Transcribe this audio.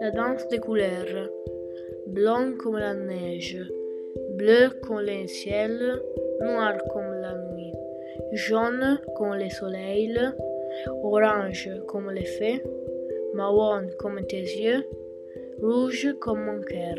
La danse des couleurs, blond comme la neige, bleu comme le ciel, noir comme la nuit, jaune comme le soleil, orange comme les fées, marron comme tes yeux, rouge comme mon cœur.